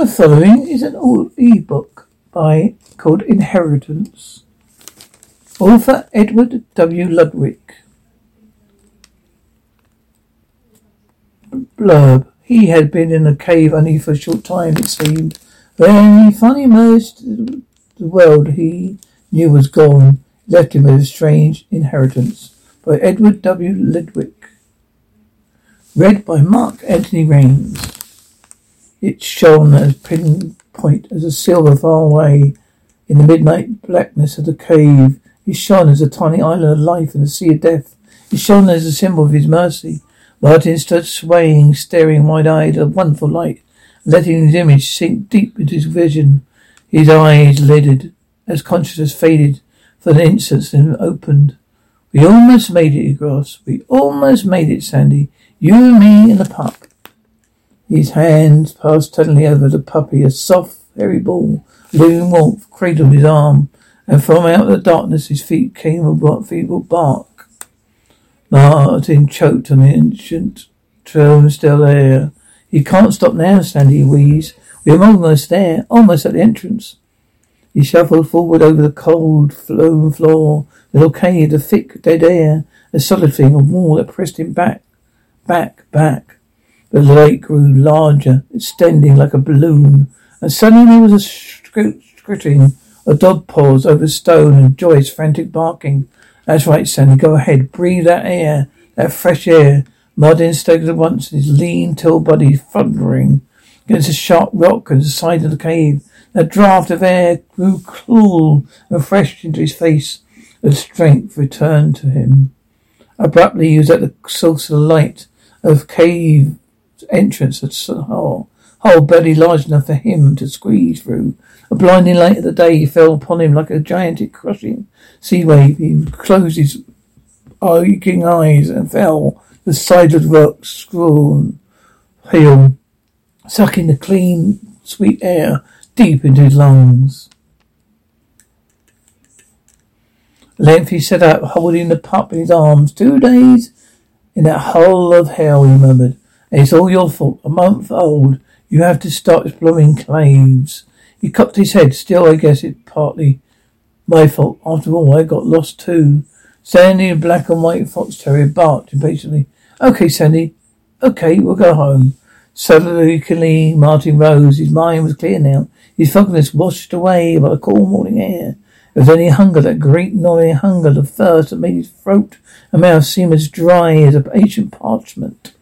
The following is an old e-book by called Inheritance. Author Edward W. Ludwig. Blurb. He had been in a cave only for a short time, it seemed. When he finally emerged, the world he knew was gone, left him with a strange inheritance. By Edward W. Ludwig. Read by Mark Anthony Rains. It shone as pinpoint as a silver far away in the midnight blackness of the cave. It shone as a tiny island of life in the sea of death. It shone as a symbol of his mercy. Martin stood swaying, staring wide-eyed at a wonderful light, letting his image sink deep into his vision. His eyes lidded as consciousness faded for an instant and opened. We almost made it, he. We almost made it, Sandy. You and me and the pup. His hands passed suddenly over the puppy, a soft, hairy ball. Living warmth cradled his arm, and from out the darkness his feet came a feeble bark. Martin choked on the ancient trail still air. He can't stop now, Sandy wheezed. We're almost there, almost at the entrance. He shuffled forward over the cold, flowing floor, the cave, the thick, dead air, a solid thing, a wall that pressed him back, back, back. The lake grew larger, extending like a balloon, and suddenly there was a scritching of dog paws over stone and Joyce frantic barking. That's right, Sandy, go ahead, breathe that air, that fresh air. Martin staggered at once, his lean, tall body thundering against a sharp rock and the side of the cave. A draft of air grew cool and fresh into his face. The strength returned to him. Abruptly, he was at the source of the light of cave entrance at hole, oh, hole barely large enough for him to squeeze through. A blinding light of the day fell upon him like a gigantic crushing sea wave. He closed his aching eyes and fell the side of the rock, scrawled, pale, sucking the clean, sweet air deep into his lungs. At length he set out, holding the pup in his arms. Two days in that hole of hell, he murmured. It's all your fault. A month old. You have to stop exploring caves. He cocked his head. Still, I guess it's partly my fault. After all, I got lost too. Sandy, a black and white fox terrier, barked impatiently. Okay, Sandy. Okay, we'll go home. Suddenly, Martin rose. His mind was clear now. His fogginess washed away by the cool morning air. It was only hunger, that great gnawing hunger, the thirst that made his throat and mouth seem as dry as a ancient parchment.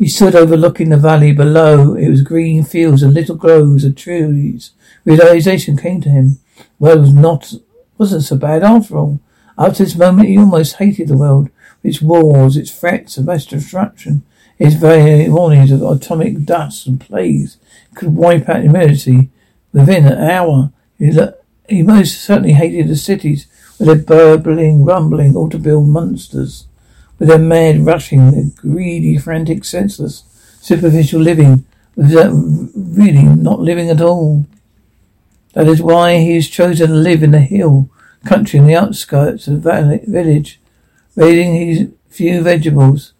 He stood overlooking the valley below. It was green fields and little groves of trees. Realization came to him. Well, it was not, wasn't so bad after all. Up to this moment, he almost hated the world, its wars, its threats of mass destruction, its very warnings of atomic dust and plagues could wipe out humanity within an hour. He, he most certainly hated the cities with their burbling, rumbling, automobile monsters with their mad rushing, their greedy, frantic, senseless, superficial living, without really not living at all. That is why he has chosen to live in the hill country in the outskirts of the village, raiding his few vegetables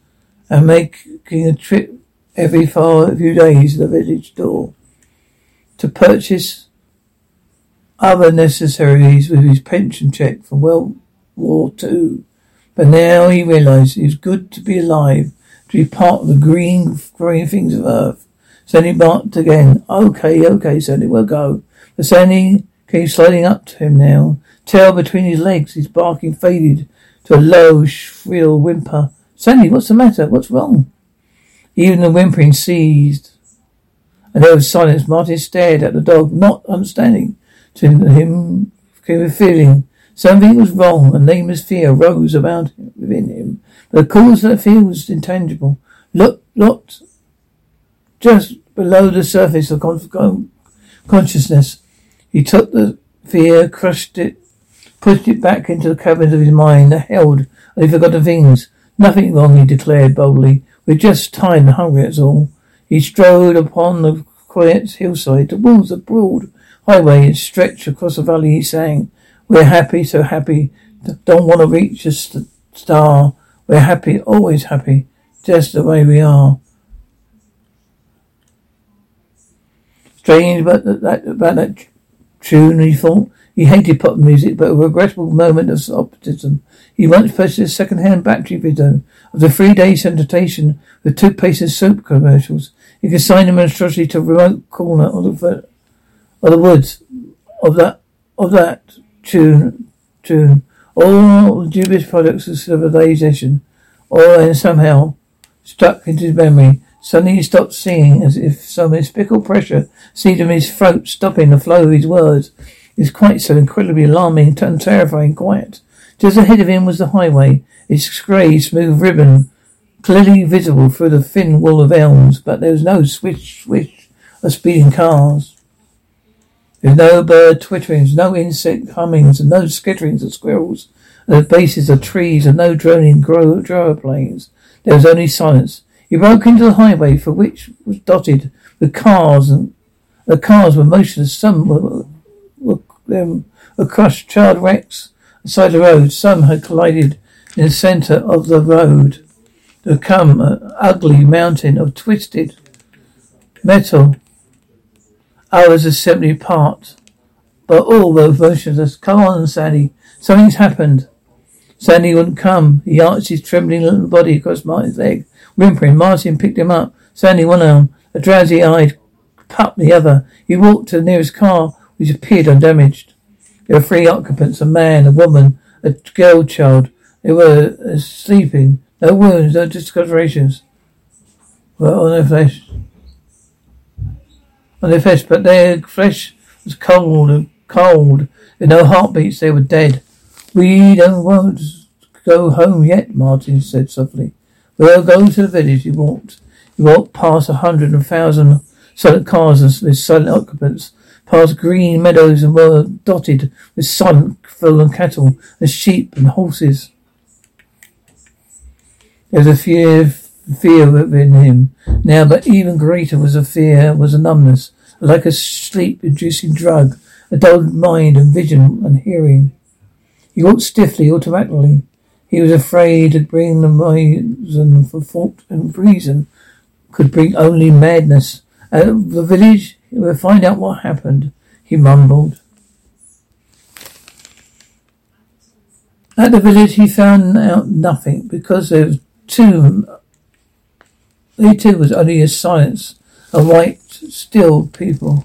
and making a trip every few days to the village door to purchase other necessaries with his pension check from World War Two. But now he realized it was good to be alive, to be part of the green, green things of earth. Sandy barked again. Okay, okay, Sandy, we'll go. But Sandy came sliding up to him now. Tail between his legs, his barking faded to a low, shrill whimper. Sandy, what's the matter? What's wrong? Even the whimpering ceased. And there was silence. Martin stared at the dog, not understanding. To him came a feeling Something was wrong. A nameless fear rose around him, within him. The cause of that fear was intangible. Look, looked just below the surface of con- consciousness. He took the fear, crushed it, pushed it back into the caverns of his mind that held only forgotten things. Nothing wrong, he declared boldly. We're just tired and hungry, that's all. He strode upon the quiet hillside towards the broad highway and stretched across the valley. He sang, we're happy, so happy. Don't want to reach a st- star. We're happy, always happy, just the way we are. Strange about that, about that tune, he thought. He hated pop music, but a regrettable moment of optimism. He once purchased a second-hand battery video of the three-day sanitation with toothpaste and soap commercials. He could consigned the monstrosity to a remote corner of the, of the woods of that of that tune tune. All dubious products of civilization, all and somehow stuck into his memory. Suddenly he stopped singing as if some inexplicable pressure seized in his throat, stopping the flow of his words. It was quite so incredibly alarming and terrifying quiet. Just ahead of him was the highway, its grey, smooth ribbon clearly visible through the thin wall of elms, but there was no swish, swish of speeding cars. There was no bird twitterings, no insect hummings, and no skitterings of squirrels at the bases of trees, and no droning grower planes. There was only silence. He broke into the highway, for which was dotted with cars, and the cars were motionless. Some were, were, were, were crushed, charred wrecks Beside the road, some had collided in the centre of the road. There come an ugly mountain of twisted metal. Others are simply part. but all were motionless. Come on, Sandy. Something's happened. Sandy wouldn't come. He arched his trembling little body across Martin's leg. Whimpering, Martin picked him up. Sandy one arm, a drowsy-eyed pup the other. He walked to the nearest car, which appeared undamaged. There were three occupants, a man, a woman, a girl child. They were sleeping. No wounds, no discolorations. Well, their flesh. On their flesh, but their flesh was cold and cold. With no heartbeats, they were dead. We don't want to go home yet, Martin said softly. We'll go to the village. He walked. He walked past a hundred and thousand silent cars and with silent occupants past green meadows and were dotted with silent and cattle and sheep and horses. There was a fear, fear within him now, but even greater was a fear, was a numbness, like a sleep-inducing drug, a dulled mind and vision and hearing. He walked stiffly, automatically. He was afraid to bring the reason for thought and reason could bring only madness. At the village, We'll find out what happened, he mumbled. At the village, he found out nothing because there was two. He too was only a silence, a white, still people.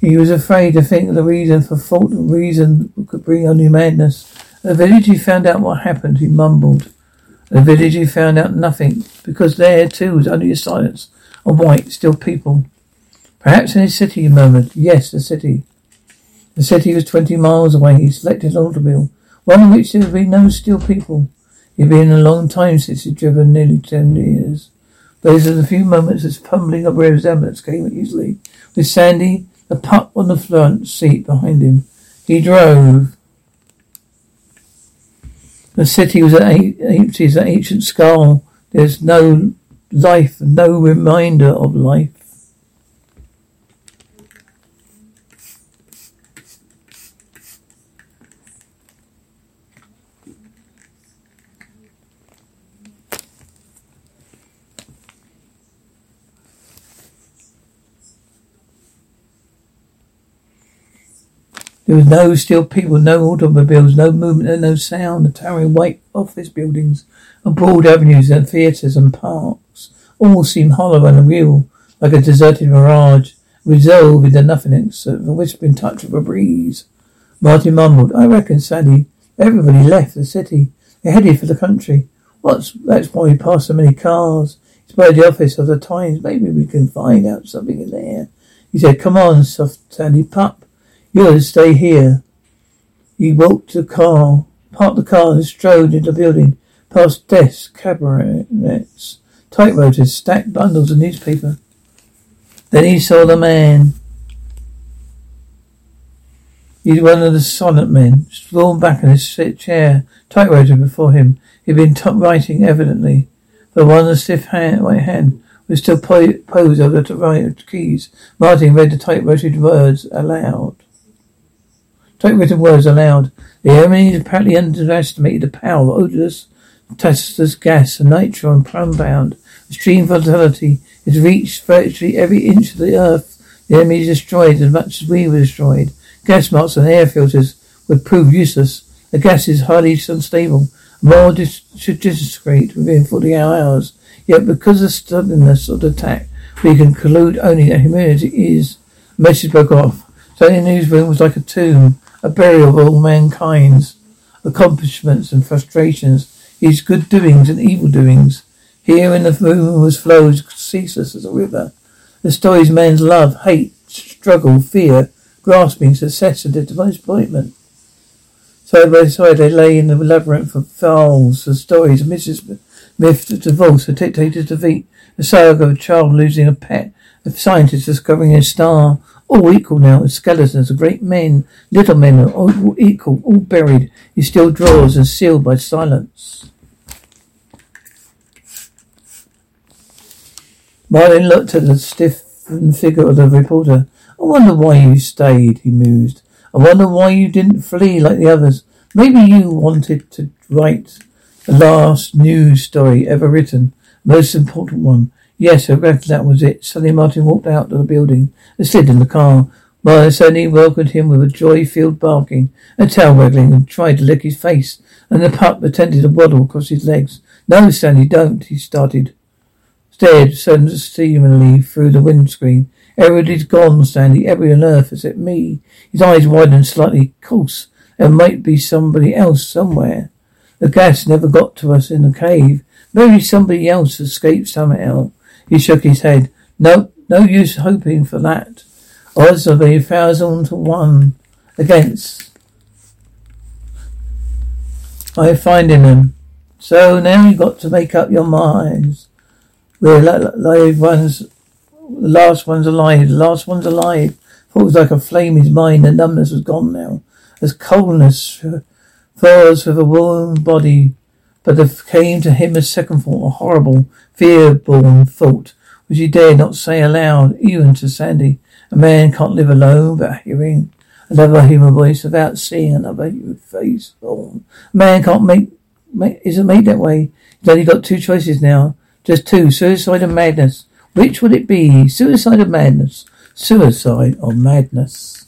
He was afraid to think of the reason for fault reason could bring on only madness. The village he found out what happened, he mumbled. The village he found out nothing, because there too was only a silence of white, still people. Perhaps in his city, he murmured. Yes, the city. The city was twenty miles away. He selected an automobile, one in which there would be no still people. It had been a long time since he'd driven, nearly ten years. Those are the few moments as fumbling of resemblance came easily. With Sandy, the pup on the front seat behind him. He drove. The city was as an ancient skull. There's no life, no reminder of life. There was no still people, no automobiles, no movement and no sound. The towering white office buildings and broad avenues and theatres and parks all seemed hollow and unreal, like a deserted mirage, resolved into nothingness, a whispering touch of a breeze. Martin mumbled, I reckon, Sandy, everybody left the city. They headed for the country. What's that's why we passed so many cars. It's by the office of the Times. Maybe we can find out something in there. He said, Come on, soft Sandy pup. You'll stay here. He walked to the car, parked the car and strode into the building, past desks, cabinets, typewriters, stacked bundles of newspaper. Then he saw the man. He's one of the silent men, sprawled back in his chair, typewriter before him. He'd been top writing, evidently. But one of the stiff hand, right hand was still po- posed over the right keys. Martin read the typewritten words aloud. Typewritten words aloud. The enemy apparently underestimated the power of odorless Tasteless gas, a nitron compound. Extreme volatility has reached virtually every inch of the earth. The enemy is destroyed as much as we were destroyed. Gas masks and air filters would prove useless. The gas is highly unstable. More dis- should disintegrate within 48 hours. Yet because of the suddenness of the attack, we can conclude only that humanity is. Message broke off. So the newsroom was like a tomb, a burial of all mankind's accomplishments and frustrations his good doings and evil doings. Here in the was flows ceaseless as a river. The stories man's love, hate, struggle, fear, grasping, success, and disappointment. Side by side they lay in the labyrinth of fowls, the stories of Mrs. Myth, the divorce, the dictator's defeat, the saga of a child losing a pet, the scientist discovering a star, all equal now, skeletons of great men, little men, all equal, all buried in still drawers and sealed by silence. Martin looked at the stiffened figure of the reporter. I wonder why you stayed, he mused. I wonder why you didn't flee like the others. Maybe you wanted to write the last news story ever written, most important one. Yes, I that was it. Suddenly Martin walked out of the building and slid in the car. Martin suddenly welcomed him with a joy-filled barking and tail waggling and tried to lick his face, and the pup pretended to waddle across his legs. No, Sandy, don't, he started stared seemingly through the windscreen. Everybody's gone, Sandy. Everybody on earth except me. His eyes widened slightly. Course, there might be somebody else somewhere. The gas never got to us in the cave. Maybe somebody else escaped somehow. He shook his head. No, no use hoping for that. Odds of a thousand to one against. I find finding them. So now you've got to make up your minds. We're live ones, the last one's alive, the last one's alive. Was like a flame in his mind, the numbness was gone now. As coldness falls with a warm body, but there came to him a second thought, a horrible, fear-born thought, which he dared not say aloud, even to Sandy. A man can't live alone without hearing another human voice, without seeing another human face. A man can't make, make isn't made that way. He's only got two choices now. Just two. Suicide and madness. Which would it be? Suicide or madness? Suicide or madness?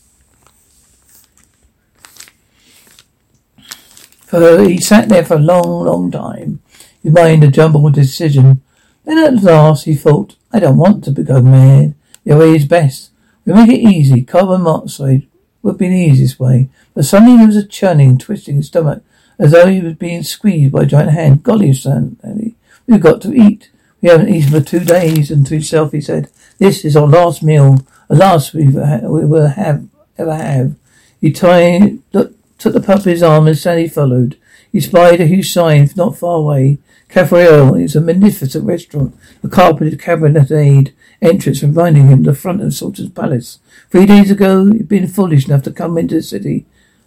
He sat there for a long, long time, his mind a jumbled decision. Then at last he thought, I don't want to go mad. Your way is best. We make it easy. Carbon monoxide would be the easiest way. But suddenly there was a churning, twisting his stomach, as though he was being squeezed by a giant hand. Golly, Sandy, We've got to eat. We haven't eaten for two days. And to himself he said, This is our last meal, the last we we will have, ever have. He tied, look, took the pup in his arm and Sandy followed. He spied a huge sign not far away. Cafe Earl is a magnificent restaurant, a carpeted cabinetade entrance reminding him of the front of Sultan's Palace. Three days ago, he'd been foolish enough to come into the city.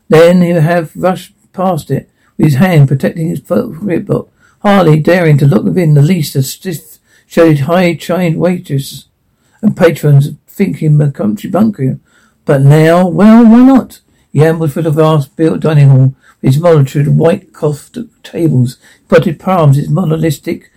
Then he'd have rushed past it with his hand protecting his foot book hardly daring to look within the least a stiff shaded high trained waiters and patrons thinking the country bunker. But now, well, why not? He ambled through the vast built dining hall, with its multitude of white cloth tables, potted palms, its monolithic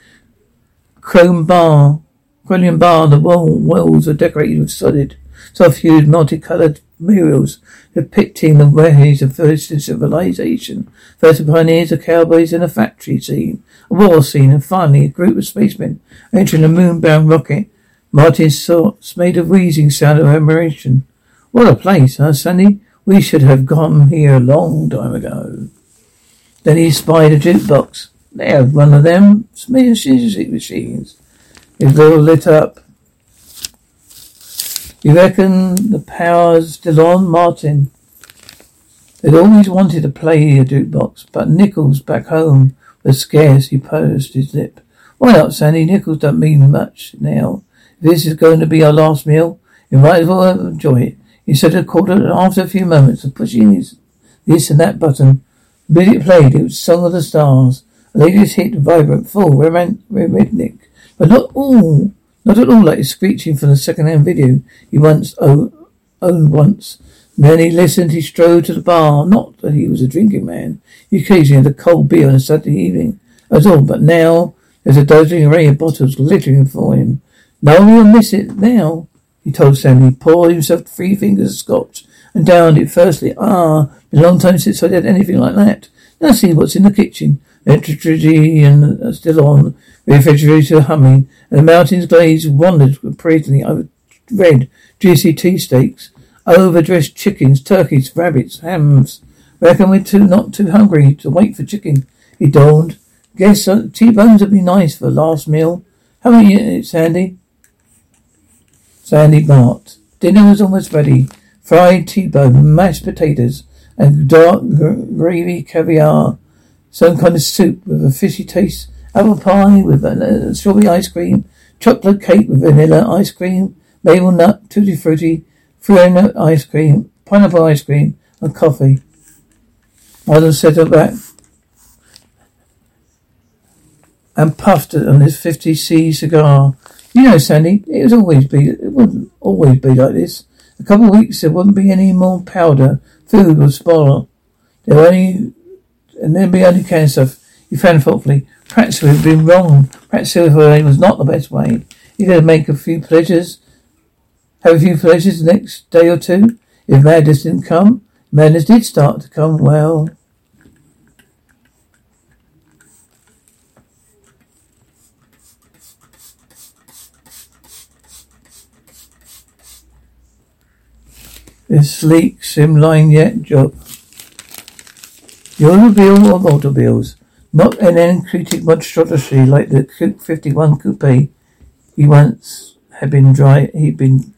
chrome bar, chrome bar, the wall walls are decorated with solid, soft-hued, multicolored murals depicting the ways of first civilization. First the pioneers, the cowboys, and a factory scene, a war scene, and finally a group of spacemen entering a moon-bound rocket. Martin's thoughts made a wheezing sound of admiration. What a place, huh, Sandy? We should have gone here a long time ago. Then he spied a jukebox. There, one of them music machines. His all lit up. You reckon the power's still on, Martin? They'd always wanted to play a jukebox, but nickels back home was scarce. He pursed his lip. Why not, Sandy? Nickels don't mean much now. If this is going to be our last meal, you might as well enjoy it. He said a quarter after a few moments of pushing his this and that button. Music played. It was Song of the Stars. A latest hit, vibrant, full, rhythmic, but not all not at all like his screeching from the second-hand video he once owned once. then he listened, he strode to the bar. Not that he was a drinking man. He occasionally had a cold beer on a Saturday evening. That's all. But now there's a dozen array of bottles glittering for him. No one will miss it now, he told Sandy. He poured himself three fingers of scotch and downed it firstly. Ah, been a long time since I did anything like that. Now see what's in the kitchen. Electricity and uh, still on. Refrigerator humming. And the mountains glaze wandered praisingly over red, juicy tea steaks. Overdressed chickens, turkeys, rabbits, hams. Reckon we're too not too hungry to wait for chicken. He dawned. Guess uh, T-bones would be nice for last meal. How many, Sandy? Sandy barked. Dinner was almost ready. Fried T-bone, mashed potatoes, and dark gravy caviar. Some kind of soup with a fishy taste. Apple pie with uh, strawberry ice cream. Chocolate cake with vanilla ice cream. Maple nut, tutti frutti, fruit ice cream, pineapple ice cream, and coffee. Mother settled back and puffed on his 50C cigar. You know, Sandy, it was always be, it wouldn't always be like this. A couple of weeks there wouldn't be any more powder. Food would spoil. There were only, and there'd be only canned stuff. He found thoughtfully. Perhaps we've been wrong. Perhaps silver way was not the best way. You gotta make a few pleasures. Have a few pleasures the next day or two. If madness didn't come, madness did start to come, well, This sleek, slimline yet job. The automobile of automobiles, not an energetic monstrosity like the Coupe 51 Coupe he once had been dri- he'd been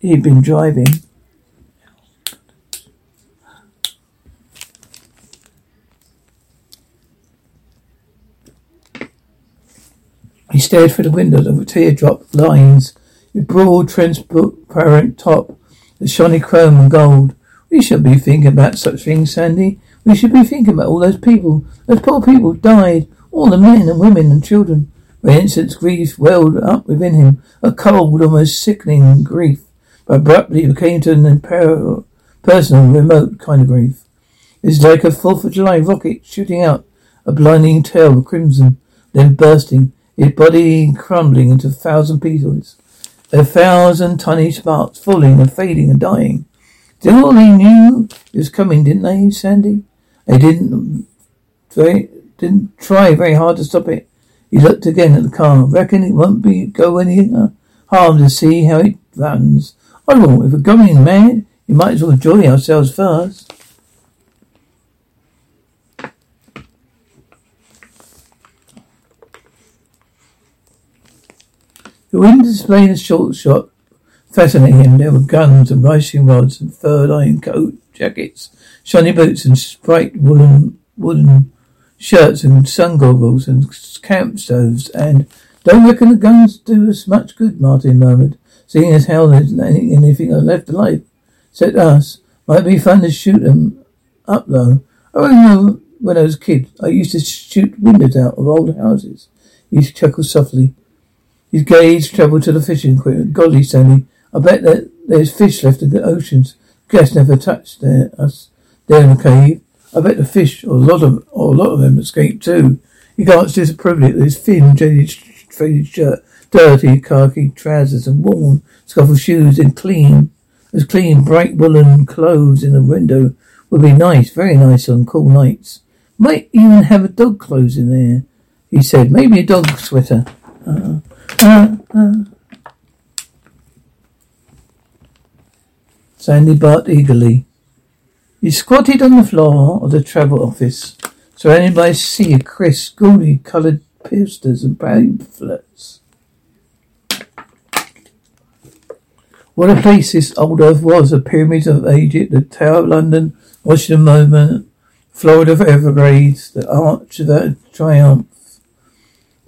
he'd been driving. He stared through the windows of teardrop lines, a broad transparent top the shiny chrome and gold. We should be thinking about such things, Sandy. We should be thinking about all those people. Those poor people died. All the men and women and children. Vincent's grief welled up within him. A cold, almost sickening grief. But abruptly it came to an imperial, personal, remote kind of grief. It's like a Fourth of July rocket shooting out a blinding tail of crimson, then bursting, its body crumbling into a thousand pieces. A thousand tiny sparks falling and fading and dying. They all they knew it was coming, didn't they, Sandy? They didn't very, didn't try very hard to stop it. He looked again at the car. Reckon it won't be go any uh, harm to see how it runs. Know, if we're going mad, we might as well enjoy ourselves first. The wind displayed a short shot fascinating him. There were guns and ricing rods and fur lined coat jackets, shiny boots and bright woolen woolen shirts and sun goggles and camp stoves and don't reckon the guns do us much good, Martin murmured, seeing as how there's anything left alive. Said us. Might be fun to shoot them up though. Oh, I remember when I was a kid, I used to shoot windows out of old houses. He chuckled softly. His gaze travelled to the fishing equipment. Golly, Sandy, I bet that there's fish left in the oceans. Guess never touched there, us there in the cave. I bet the fish, or a lot of, or a lot of them, escaped too. He glanced disapprovingly at his thin, faded shirt, dirty khaki trousers, and worn, scuffled shoes, and clean, as clean, bright woolen clothes in the window would be nice, very nice on cool nights. Might even have a dog clothes in there, he said. Maybe a dog sweater. Uh, uh, uh. Sandy barked eagerly. He squatted on the floor of the travel office, surrounded by a sea of crisp, gaudy coloured posters and pamphlets. What a place this old earth was, the pyramids of Egypt, the Tower of London, Washington Monument, Florida Everglades, the Arch of Triumph,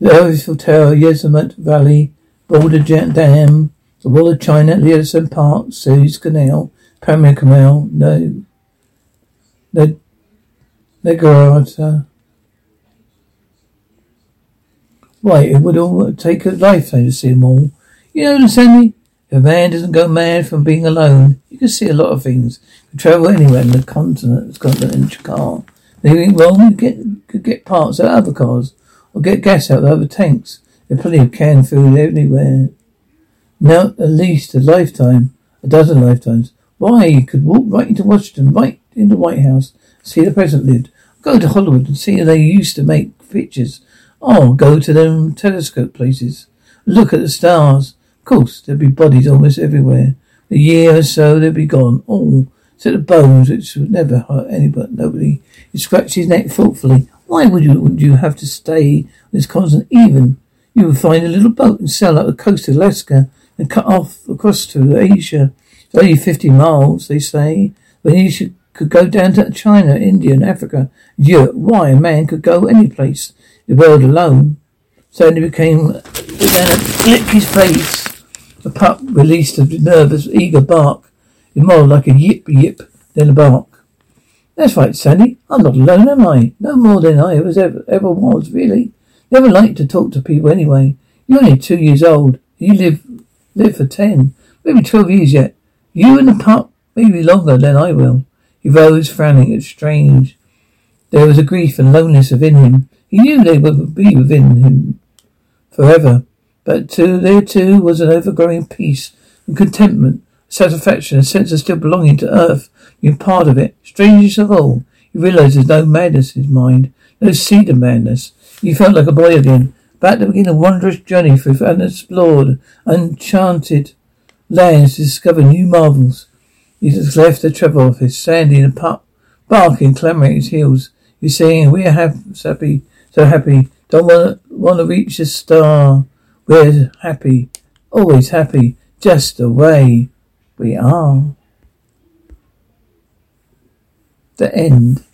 the Eiffel Tower, Yosemite Valley, Boulder Dam, the Wall of China, Leosin Park, Suez Canal, Panama Canal, no, no, Negarata. Uh, why, it would all take a lifetime to see them all. You know, Sandy, If a man doesn't go mad from being alone, you can see a lot of things. You travel anywhere in the continent, continent in your car. Anything wrong, you get, could get parts of other cars, or get gas out of the other tanks. There's plenty of canned food everywhere. Now, at least a lifetime, a dozen lifetimes. Why, you could walk right into Washington, right into the White House, see the president lived. Go to Hollywood and see how they used to make pictures. Oh, go to them telescope places. Look at the stars. Of course, there'd be bodies almost everywhere. A year or so, they'd be gone. All set of bones, which would never hurt anybody. Nobody. He scratched his neck thoughtfully. Why would you, would you have to stay on this continent even? You would find a little boat and sail up the coast of Alaska and cut off across to Asia. It's only 50 miles, they say. But you could go down to China, India, and Africa. Europe. Why a man could go any place in the world alone. Suddenly became, began to lick his face. The pup released a nervous, eager bark. It more like a yip yip than a bark. That's right, Sandy. I'm not alone, am I? No more than I ever, ever, was, really. Never liked to talk to people anyway. You're only two years old. You live live for ten, maybe twelve years yet. You and the pup, maybe longer than I will. He rose, frowning. It's strange. There was a grief and loneliness within him. He knew they would be within him forever. But to there too was an overgrowing peace and contentment, satisfaction, a sense of still belonging to earth, being part of it. Strangest of all, he realized there's no madness in his mind, no seed of madness. He felt like a boy again, about to begin a wondrous journey through unexplored, enchanted lands to discover new marvels. He just left the travel office, Sandy and a pup, barking, clamoring at his heels. He's saying, we are happy, so happy, don't want to, want to reach the star. We're happy, always happy, just the way we are. The end.